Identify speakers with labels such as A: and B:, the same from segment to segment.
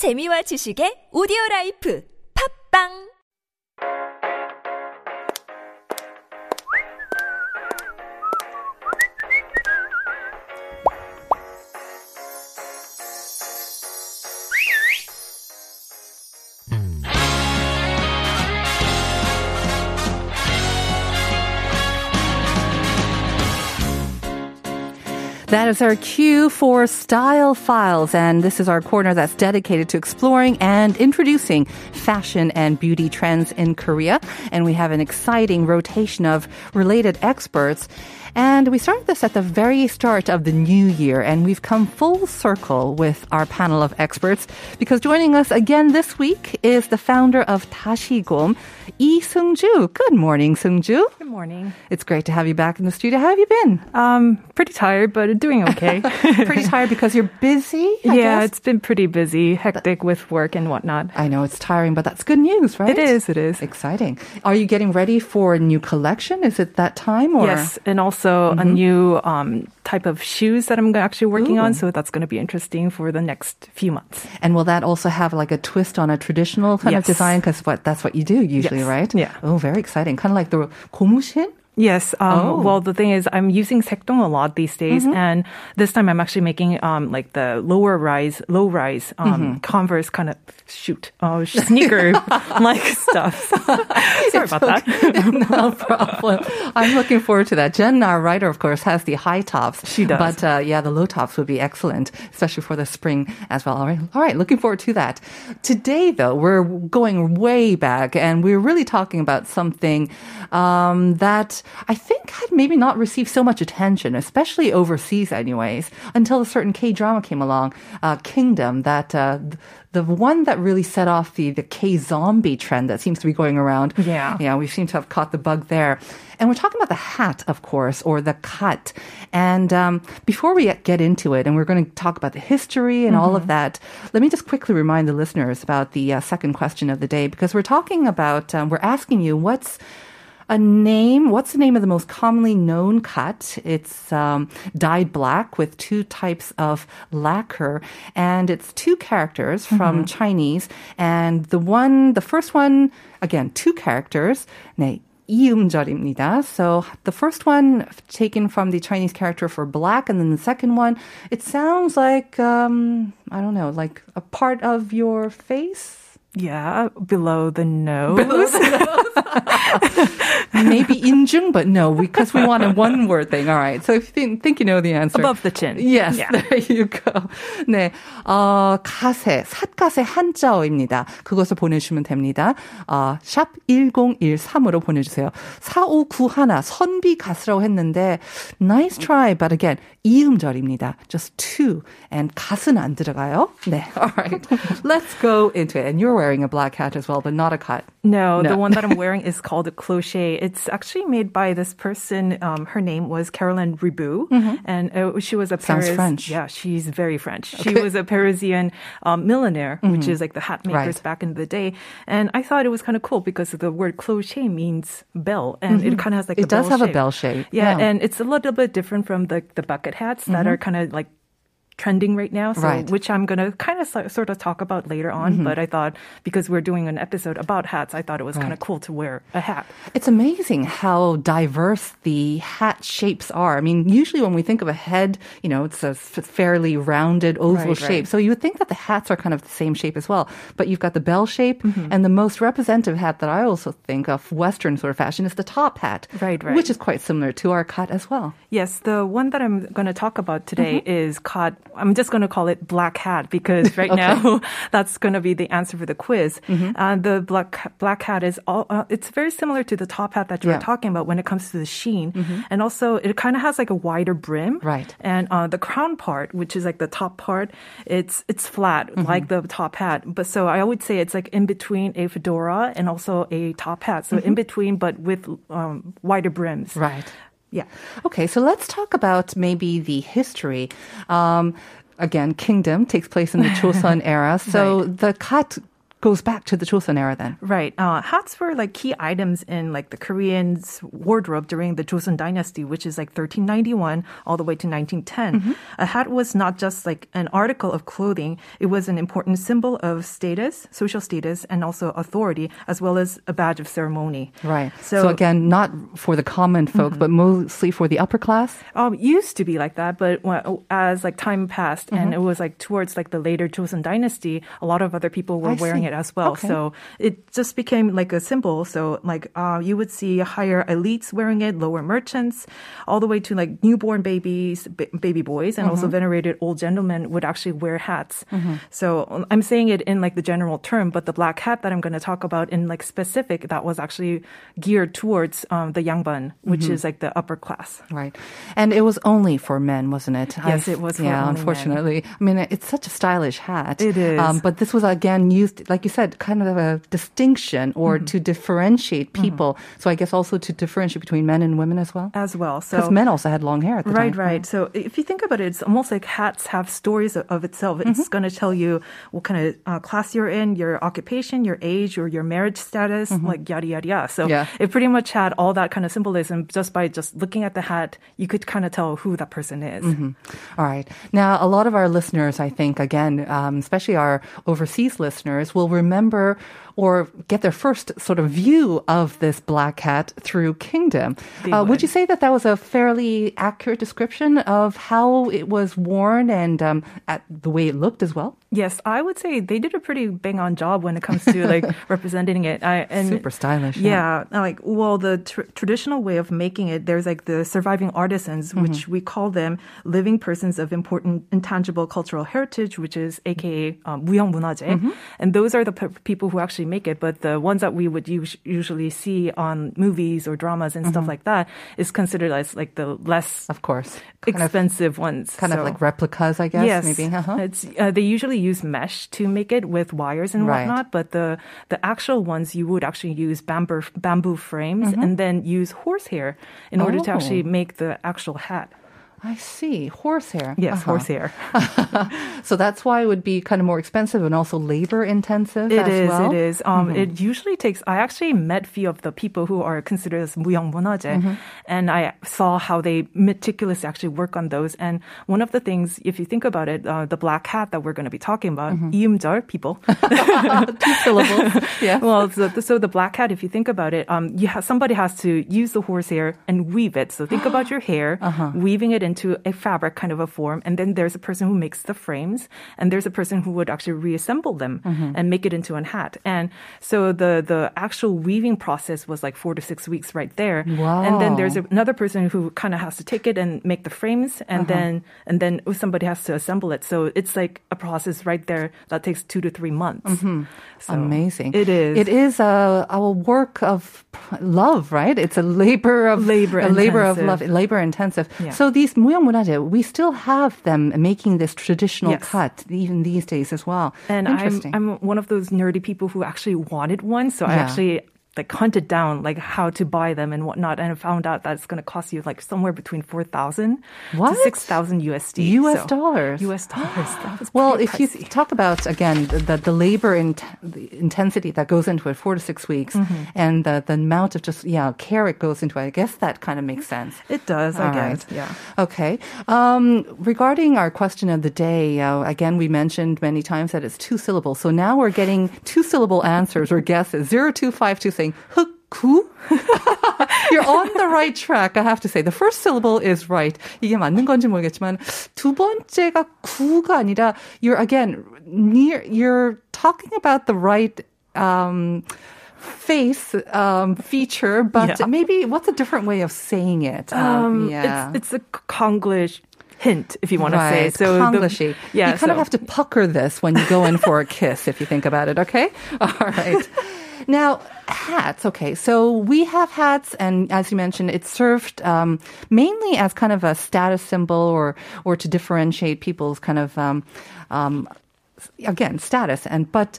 A: 재미와 지식의 오디오 라이프. 팝빵
B: That is our cue for Style Files, and this is our corner that's dedicated to exploring and introducing fashion and beauty trends in Korea. And we have an exciting rotation of related experts. And we started this at the very start of the new year, and we've come full circle with our panel of experts because joining us again this week is the founder of Tashigom, Lee Seungju. Good morning, Seungju.
C: Good morning.
B: It's great to have you back in the studio. How have you been?
C: Um, pretty tired, but doing okay.
B: pretty tired because you're busy. I
C: yeah,
B: guess?
C: it's been pretty busy, hectic with work and whatnot.
B: I know it's tiring, but that's good news, right?
C: It is. It is.
B: Exciting. Are you getting ready for a new collection? Is it that time? Or?
C: Yes, and also a new um, type of shoes that I'm actually working on. So that's going to be interesting for the next few months.
B: And will that also have like a twist on a traditional kind of design? Because what that's what you do usually,
C: Yes.
B: right?
C: Yeah.
B: Oh, very exciting. Kind of like the gomushin.
C: Yes. Um,
B: Oh.
C: Well, the thing is, I'm using Sekdong a lot these days, and this time I'm actually making um, like the lower rise, low rise um, Converse kind of shoot, uh, sneaker like stuff. Sorry about that.
B: no problem. I'm looking forward to that. Jen, our writer, of course, has the high tops.
C: She does.
B: But uh, yeah, the low tops would be excellent, especially for the spring as well. All right. All right. Looking forward to that. Today, though, we're going way back and we're really talking about something um, that I think had maybe not received so much attention, especially overseas, anyways, until a certain K drama came along, uh, Kingdom, that. Uh, the one that really set off the, the K zombie trend that seems to be going around.
C: Yeah.
B: Yeah, we seem to have caught the bug there. And we're talking about the hat, of course, or the cut. And um, before we get into it, and we're going to talk about the history and all of that, let me just quickly remind the listeners about the uh, second question of the day because we're talking about, um, we're asking you what's a name. What's the name of the most commonly known cut? It's um, dyed black with two types of lacquer, and it's two characters from Chinese. And the one, the first one, again, two characters. 네. 이음절입니다. So the first one taken from the Chinese character for black, and then the second one, it sounds like um, I don't know, like a part of your face.
C: Yeah, below the nose.
B: Maybe injung, but no, because we want a one word thing. All right. So if you think, think you know the answer.
C: Above the chin.
B: Yes,
C: Yeah.
B: there you go. 네, 어, 가세, 삿가세 한자어입니다. 그것을 보내주시면 됩니다. 어, 샵 1013으로 보내주세요. 4591, 선비 가스라고 했는데, nice try, but again, 이음절입니다. Just two. And 가스는 안 들어가요. 네, alright. Let's go into it. And you're wearing a black hat as well, but not a cut.
C: No,
B: No.
C: the one that I'm wearing is called a cloche. It's actually made by this person. Um, her name was Caroline Reboux, and uh, she was a
B: Mm-hmm. Sounds
C: Paris.
B: French.
C: Yeah, she's very French. She
B: Okay. Mm-hmm.
C: was a Parisian um, milliner, which is like the hat makers
B: Right.
C: back in the day. And I thought it was kind of cool because the word cloche means bell, and it kind of has like
B: Mm-hmm. It does have a bell shape.
C: Yeah,
B: Yeah.
C: and it's a little bit different from the the bucket hats that are kind of like trending right now, so
B: Right.
C: which I'm gonna kind of sort of talk about later
B: Mm-hmm.
C: on. But I thought because we're doing an episode about hats, I thought it was kind of cool to wear a hat.
B: It's amazing how diverse the hat shapes are. I mean, usually when we think of a head, you know, it's a fairly rounded oval
C: Right, right.
B: shape. So you would think that the hats are kind of the same shape as well. But you've got the bell shape,
C: Mm-hmm.
B: and the most representative hat that I also think of Western sort of fashion is the top hat,
C: Right, right.
B: which is quite similar to our cut as well.
C: Yes, the one that I'm going to talk about today
B: Mm-hmm.
C: is called, I'm just going to call it black hat because right now that's going to be the answer for the quiz.
B: Mm-hmm.
C: Uh, the black, black hat is all, uh, it's very similar to the top hat that you
B: Yeah. Mm-hmm.
C: were talking about when it comes to the sheen. And also it kind of has like a wider brim.
B: Right.
C: And uh, the crown part, which is like the top part, it's, it's flat
B: Mm-hmm.
C: like the top hat. But so I would say it's like in between a fedora and also a top hat. So
B: Mm-hmm.
C: in between, but with um, wider brims.
B: Right.
C: Yeah.
B: Okay, so let's talk about maybe the history. Um, again, kingdom takes place in the Joseon era. So the kat goes back to the Joseon era then.
C: Right. Uh, hats were like key items in like the Koreans' wardrobe during the Joseon Dynasty, which is like 1391 all the way to 1910. A hat was not just like an article of clothing; it was an important symbol of status, social status, and also authority, as well as a badge of ceremony.
B: Right. So, again, not for the common folk, but mostly for the upper class.
C: Um, used to be like that, but as like time passed and it was like towards like the later Joseon dynasty, a lot of other people were
B: I
C: wearing
B: see.
C: it as well.
B: Okay.
C: So it just became like a symbol. So like uh, you would see higher elites wearing it, lower merchants, all the way to like newborn babies, ba- baby boys, and also venerated old gentlemen would actually wear hats. So um, I'm saying it in like the general term, but the black hat that I'm going to talk about in like specific, that was actually geared towards um, the yangban, which is like the upper class.
B: Right. And it was only for men, wasn't it?
C: Yes, it was
B: Yeah,
C: only men.
B: unfortunately. I mean, it's such a stylish hat.
C: It is.
B: Um, but this was, again, used, like you said, kind of a distinction or
C: Mm-hmm.
B: to differentiate people. So I guess also to differentiate between men and women as well.
C: As well.
B: Because
C: So
B: men also had long hair at the
C: Right,
B: time.
C: right. So if you think about it, it's almost like hats have stories of, of itself. It's
B: Mm-hmm.
C: going to tell you what kind of uh, class you're in, your occupation, your age, or your marriage status, like yada yada yada. So
B: Mm-hmm. Yeah.
C: it pretty much had all that kind of symbolism just by just looking at the hat. You could kind of tell who that person is.
B: Mm-hmm. All right. Now, a lot of our listeners, I think, again, um, especially our overseas listeners, will remember or get their first sort of view of this black hat through Kingdom.
C: They
B: Uh, would
C: would.
B: you say that that was a fairly accurate description of how it was worn and um, at the way it looked as well?
C: Yes, I would say they did a pretty bang on job when it comes to like representing it. I, and
B: Super stylish.
C: Yeah, like well, the tr- traditional way of making it, there's like the surviving artisans,
B: Mm-hmm.
C: which we call them living persons of important intangible cultural heritage, which is AKA um, 무형문화재,
B: Mm-hmm.
C: and those are the p- people who actually make it. But the ones that we would us- usually see on movies or dramas and stuff like that is considered as like the less
B: Mm-hmm. Of course. Kind of,
C: expensive ones.
B: kind of like replicas, I guess,
C: yes,
B: maybe. Uh-huh.
C: it's uh, they usually use mesh to make it with wires and
B: Right.
C: whatnot. But the the actual ones you would actually use bamboo bamboo frames and then use horsehair in order to
B: Mm-hmm. Oh.
C: actually make the actual hat.
B: I see. Horsehair.
C: Yes,
B: Uh-huh.
C: horsehair.
B: So that's why it would be kind of more expensive and also labor intensive
C: It
B: as
C: is.
B: well.
C: It is. Um, It usually takes. I actually met few of the people who are considered as 무형문화재, and I saw how they meticulously actually work on those. And one of the things, if you think about it, uh, the black hat that we're going to be talking about, 이음절 people.
B: Two syllables. yeah.
C: Well, so the, so the black hat, if you think about it, um, you ha- somebody has to use the horsehair and weave it. So think about your hair,
B: Uh-huh.
C: weaving it into a fabric kind of a form, and then there's a person who makes the frames, and there's a person who would actually reassemble them
B: Mm-hmm.
C: and make it into a hat. And so the the actual weaving process was like four to six weeks right there. Wow. And then there's another person who kind of has to take it and make the frames, and
B: Uh-huh.
C: then and then somebody has to assemble it. So it's like a process right there that takes two to three months.
B: Mm-hmm. Amazing.
C: It is.
B: It is a, a work of love, right? It's a labor of
C: Labor
B: a labor of love, labor intensive.
C: Yeah.
B: So these we still have them making this traditional
C: yes.
B: cut even these days as well.
C: And I'm, I'm one of those nerdy people who actually wanted one. So
B: yeah.
C: I actually like hunted down like how to buy them and whatnot. And I found out that it's going to cost you like somewhere between 4,000 to 6,000 USD.
B: US
C: So-
B: dollars.
C: US dollars. That was
B: well, if you talk about again the the, the labor in, the intensity that goes into it, four to six weeks,
C: Mm-hmm.
B: and the the amount of just yeah care it goes into it, I guess that kind of makes sense.
C: It does, I
B: All
C: guess.
B: right.
C: Yeah.
B: Okay. Um, regarding our question of the day, uh, again, we mentioned many times that it's two syllables. So now we're getting two syllable answers or guesses. 0252 saying, 흑구? You're on the right track, I have to say. The first syllable is right. 이게 맞는 건지 모르겠지만, 두 번째가 구가 아니라, you're again, near, you're talking about the right, um, face um, feature, but
C: Yeah.
B: maybe what's a different way of saying it? Um, yeah.
C: It's, it's a Konglish hint, if you want to say.
B: Right,
C: So the-
B: Konglishy.
C: yeah.
B: you kind of
C: so-
B: have to pucker this when you go in for a kiss, if you think about it. Okay, all right. Now, hats. Okay, so we have hats, and as you mentioned, it's served um, mainly as kind of a status symbol, or or to differentiate people's kind of um, um, again status. And but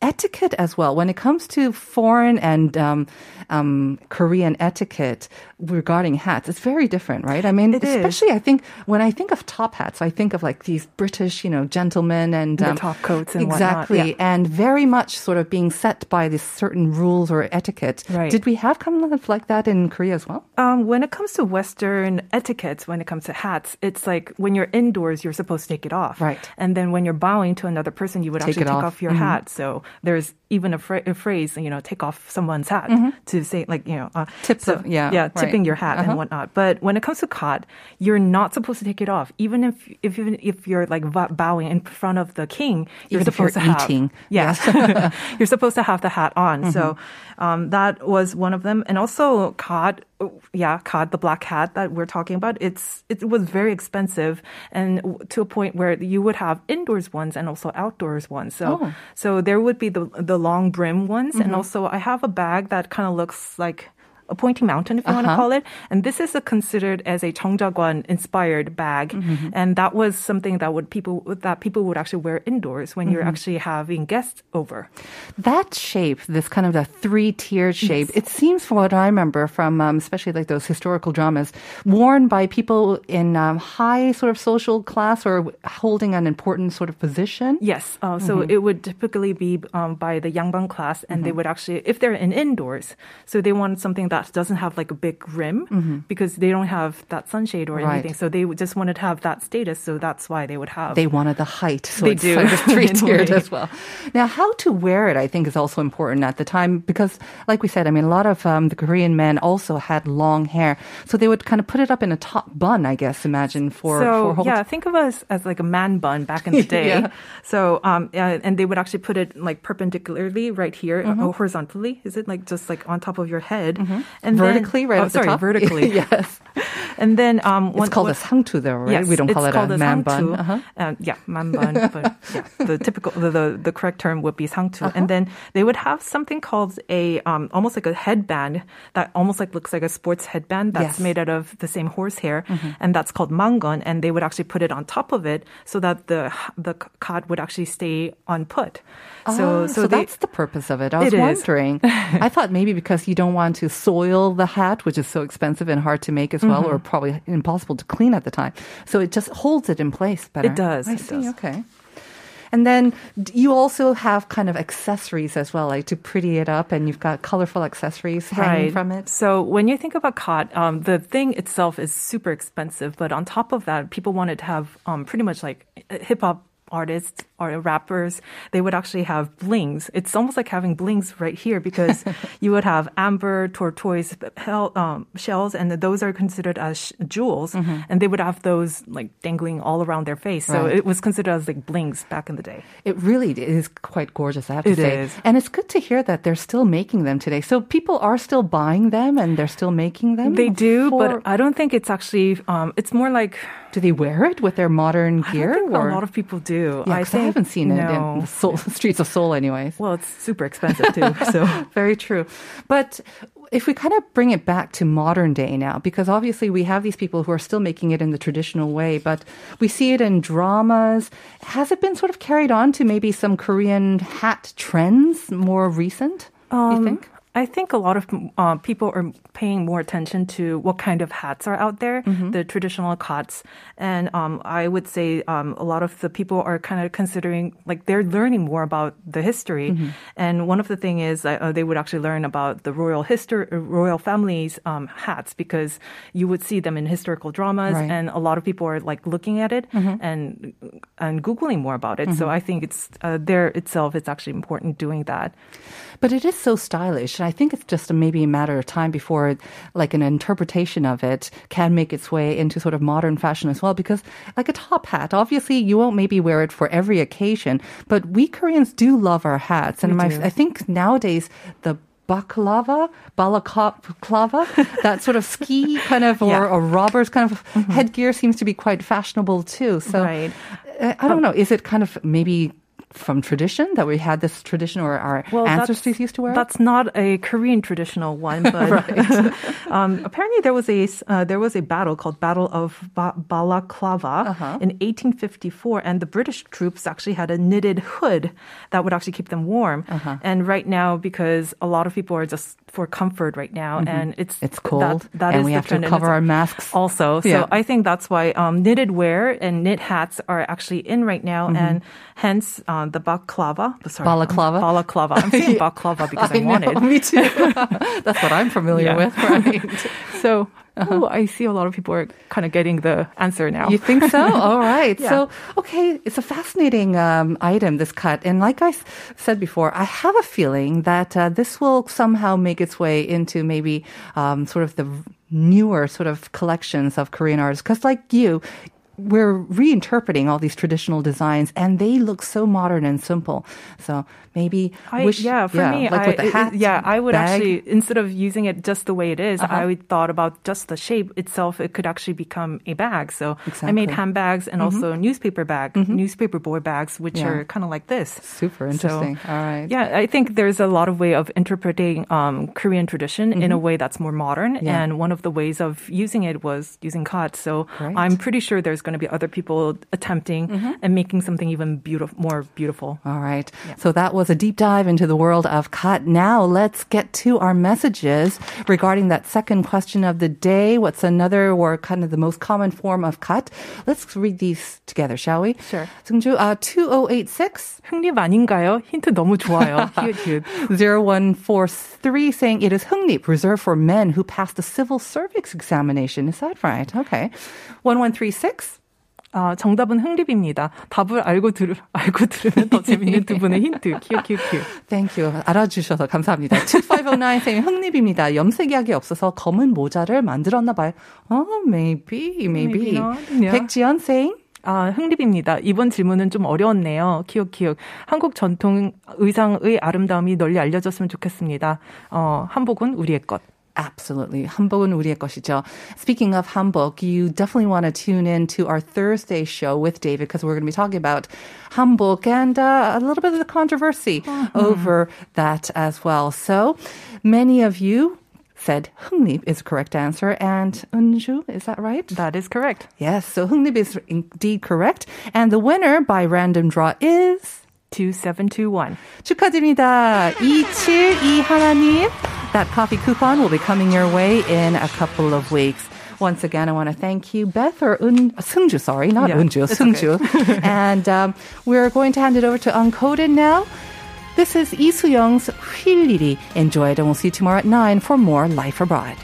B: etiquette as well. When it comes to foreign and um, um, Korean etiquette regarding hats, it's very different, right? I mean,
C: It is.
B: especially I think when I think of top hats, I think of like these British, you know, gentlemen and um,
C: top coats and whatnot,
B: exactly,
C: yeah.
B: and very much sort of being set by these certain rules or etiquette.
C: Right.
B: Did we have kind of like that in Korea as well?
C: Um, when it comes to Western etiquette, when it comes to hats, it's like when you're indoors, you're supposed to take it off.
B: Right.
C: And then when you're bowing to another person, you would
B: Take
C: actually take
B: off.
C: off, your hat. So there's even a, phra- a phrase, you know, take off someone's hat to say, like, you know, uh,
B: Tip
C: so,
B: the- yeah,
C: yeah,
B: right.
C: tipping your hat
B: Uh-huh.
C: and whatnot. But when it comes to cot, you're not supposed to take it off, even if if even if you're like bowing in front of the king. You're
B: Even if you're
C: supposed to have
B: eating.
C: Yes, you're supposed to have the hat on. So
B: Mm-hmm.
C: um, that was one of them, and also cod. Yeah, cod, the black hat that we're talking about. It's it was very expensive, and to a point where you would have indoors ones and also outdoors ones. So
B: Oh.
C: so there would be the the long brim ones,
B: Mm-hmm.
C: and also I have a bag that kind of looks like. A pointing mountain, if you want to
B: Uh-huh.
C: call it, and this is a considered as a Cheongjagwan inspired bag,
B: Mm-hmm.
C: and that was something that would people that people would actually wear indoors when you're
B: Mm-hmm.
C: actually having guests over.
B: That shape, this kind of the three tiered shape, it seems from what I remember from um, especially like those historical dramas, worn by people in um, high sort of social class or holding an important sort of position.
C: Yes. Uh, so
B: Mm-hmm.
C: it would typically be um, by the yangban class, and they would actually, if they're in indoors, so they want something that doesn't have like a big rim because they don't have that sunshade or
B: Mm-hmm. Right.
C: anything. So they just wanted to have that status. So that's why they would have.
B: They wanted the height, so
C: They
B: it's
C: do,
B: kind of three tiered
C: in a way.
B: as well. Now, how to wear it, I think, is also important at the time because, like we said, I mean, a lot of um, the Korean men also had long hair, so they would kind of put it up in a top bun, I guess. Imagine for
C: so
B: for whole
C: yeah, think of us as like a man bun back in the day.
B: Yeah.
C: So um, yeah, and they would actually put it like perpendicularly right here,
B: Mm-hmm.
C: horizontally. Is it like just like on top of your head? And
B: vertically,
C: then,
B: right
C: oh,
B: at the
C: sorry, vertically.
B: yes,
C: And then um,
B: it's called a sangtu, though, right? we don't call it a
C: called
B: man bun.
C: sangtu.
B: Uh-huh.
C: Uh, yeah, man bun. but yeah, the typical, the, the, the correct term would be sangtu.
B: Uh-huh.
C: And then they would have something called a, um, almost like a headband that almost like looks like a sports headband that's
B: Yes. Mm-hmm.
C: made out of the same horsehair. And that's called mangon. And they would actually put it on top of it so that the, the cod would actually stay on put.
B: So,
C: So,
B: so,
C: they,
B: that's the purpose of it. I was
C: It
B: wondering. I thought maybe because you don't want to soil the hat, which is so expensive and hard to make as well,
C: Mm-hmm.
B: or probably impossible to clean at the time. So it just holds it in place better.
C: It does,
B: I
C: it
B: see.
C: does.
B: Okay. And then you also have kind of accessories as well, like to pretty it up, and you've got colorful accessories hanging from it.
C: So when you think about cot, um, the thing itself is super expensive, but on top of that, people wanted to have um, pretty much like hip hop artists or rappers, they would actually have blings. It's almost like having blings right here because you would have amber, tortoise hell, um, shells, and those are considered as sh- jewels, and they would have those like dangling all around their face. So
B: Mm-hmm. Right.
C: it was considered as like blings back in the day.
B: It really is quite gorgeous, I have to
C: It
B: say.
C: is.
B: And it's good to hear that they're still making them today. So people are still buying them and they're still making them.
C: They do,
B: for-
C: but I don't think it's actually. Um, it's more like
B: do they wear it with their modern gear?
C: I think
B: or?
C: a lot of people do.
B: Yeah,
C: I, think
B: haven't seen it
C: no.
B: in the Seoul, streets of Seoul, anyways.
C: Well, it's super expensive too. So
B: Very true. But if we kind of bring it back to modern day now, because obviously we have these people who are still making it in the traditional way, but we see it in dramas. Has it been sort of carried on to maybe some Korean hat trends more recent? you um, think?
C: I think a lot of uh, people are paying more attention to what kind of hats are out there,
B: Mm-hmm.
C: the traditional cots, and um, I would say um, a lot of the people are kind of considering like they're learning more about the history,
B: Mm-hmm.
C: and one of the thing is uh, they would actually learn about the royal history, royal families' um, hats because you would see them in historical dramas,
B: Right. Mm-hmm.
C: and a lot of people are like looking at it and and googling more about it. So I think it's uh, there itself. It's actually important doing that.
B: But it is so stylish, I think it's just a, maybe a matter of time before, like, an interpretation of it can make its way into sort of modern fashion as well. Because, like a top hat, obviously you won't maybe wear it for every occasion, but we Koreans do love our hats, and my. I think nowadays the baklava, balaclava, that sort of ski kind of or,
C: Yeah. Mm-hmm.
B: or robbers kind of headgear seems to be quite fashionable too. So
C: Right.
B: uh, I don't know. Is it kind of maybe from tradition that we had this tradition or our ancestors used to wear?
C: That's not a Korean traditional one, but um, apparently there was a uh, there was a battle called Battle of ba- Balaclava
B: Uh-huh.
C: in 1854, and the British troops actually had a knitted hood that would actually keep them warm.
B: Uh-huh.
C: And right now, because a lot of people are just for comfort right now, and it's
B: Mm-hmm. It's cold,
C: that, that
B: and
C: is
B: we have to cover our masks.
C: also. So
B: Yeah.
C: I think that's why um, knitted wear and knit hats are actually in right now, and hence uh, the baklava. Sorry.
B: Balaclava?
C: Balaclava. I'm saying baklava because I,
B: know,
C: wanted.
B: me too. That's what I'm familiar
C: Yeah.
B: with, right?
C: So ooh, I see a lot of people are kind of getting the answer now.
B: You think so? All right.
C: Yeah.
B: So, okay, it's a fascinating um, item, this cut. And like I s- said before, I have a feeling that uh, this will somehow make its way into maybe um, sort of the newer sort of collections of Korean artists. Because, like you, we're reinterpreting all these traditional designs and they look so modern and simple. So maybe
C: I,
B: wish,
C: yeah, for me,
B: like
C: I,
B: with the
C: it-
B: hat,
C: yeah, I would
B: bag.
C: actually instead of using it just the way it is,
B: Uh-huh.
C: I would thought about just the shape itself. It could actually become a bag. So I made handbags and also newspaper bag, newspaper board bags, which
B: Yeah.
C: are kind of like this.
B: Super
C: So,
B: interesting. all right.
C: Yeah, I think there's a lot of way of interpreting um, Korean tradition in a way that's more modern,
B: Mm-hmm. Yeah.
C: and one of the ways of using it was using cut. So
B: Great.
C: I'm pretty sure there's going to be other people attempting
B: mm-hmm.
C: and making something even beautiful, more beautiful.
B: All right. Yeah. So that was a deep dive into the world of cut. Now let's get to our messages regarding that second question of the day. What's another or kind of the most common form of cut? Let's read these together, shall we?
C: Sure.
B: 승주, uh, 2086.
C: 흥립 아닌가요? 힌트 너무 좋아요.
B: 0143 saying it is 흥립, reserved for men who pass the civil service examination. Is that right? Okay. 1136.
C: 아, 정답은 흥립입니다. 답을 알고 들 알고 들으면 더 재밌는 두 분의 힌트. 키읔 키읔 키읔.
B: Thank you. 알아주셔서 감사합니다. 2509 saying 흥립입니다. 염색약이 없어서 검은 모자를 만들었나 봐요. Oh, maybe, maybe.
C: Maybe yeah.
B: 백지연 saying
C: 아, 흥립입니다. 이번 질문은 좀 어려웠네요. 키읔 키읔. 한국 전통 의상의 아름다움이 널리 알려졌으면 좋겠습니다. 어, 한복은 우리의 것.
B: absolutely. Hamburg은 우리의 것이죠. Speaking of Hanbok, you definitely want to tune in to our Thursday show with David because we're going to be talking about Hanbok and uh, a little bit of the controversy mm-hmm. over that as well. So many of you said hungnip is the correct answer and unju is that right
C: that is correct
B: yes so hungnip is indeed correct and the winner by random draw is
C: 2721
B: 축하드립니다 272 하나님 that coffee coupon will be coming your way in a couple of weeks. Once again, I want to thank you, Beth or Un, Seungju, sorry, not
C: yeah,
B: Unju,
C: Seungju.
B: Okay. and um, we're going to hand it over to Uncoded now. This is Lee Soo-young's Enjoy it, and we'll see you tomorrow at 9 for more Life Abroad.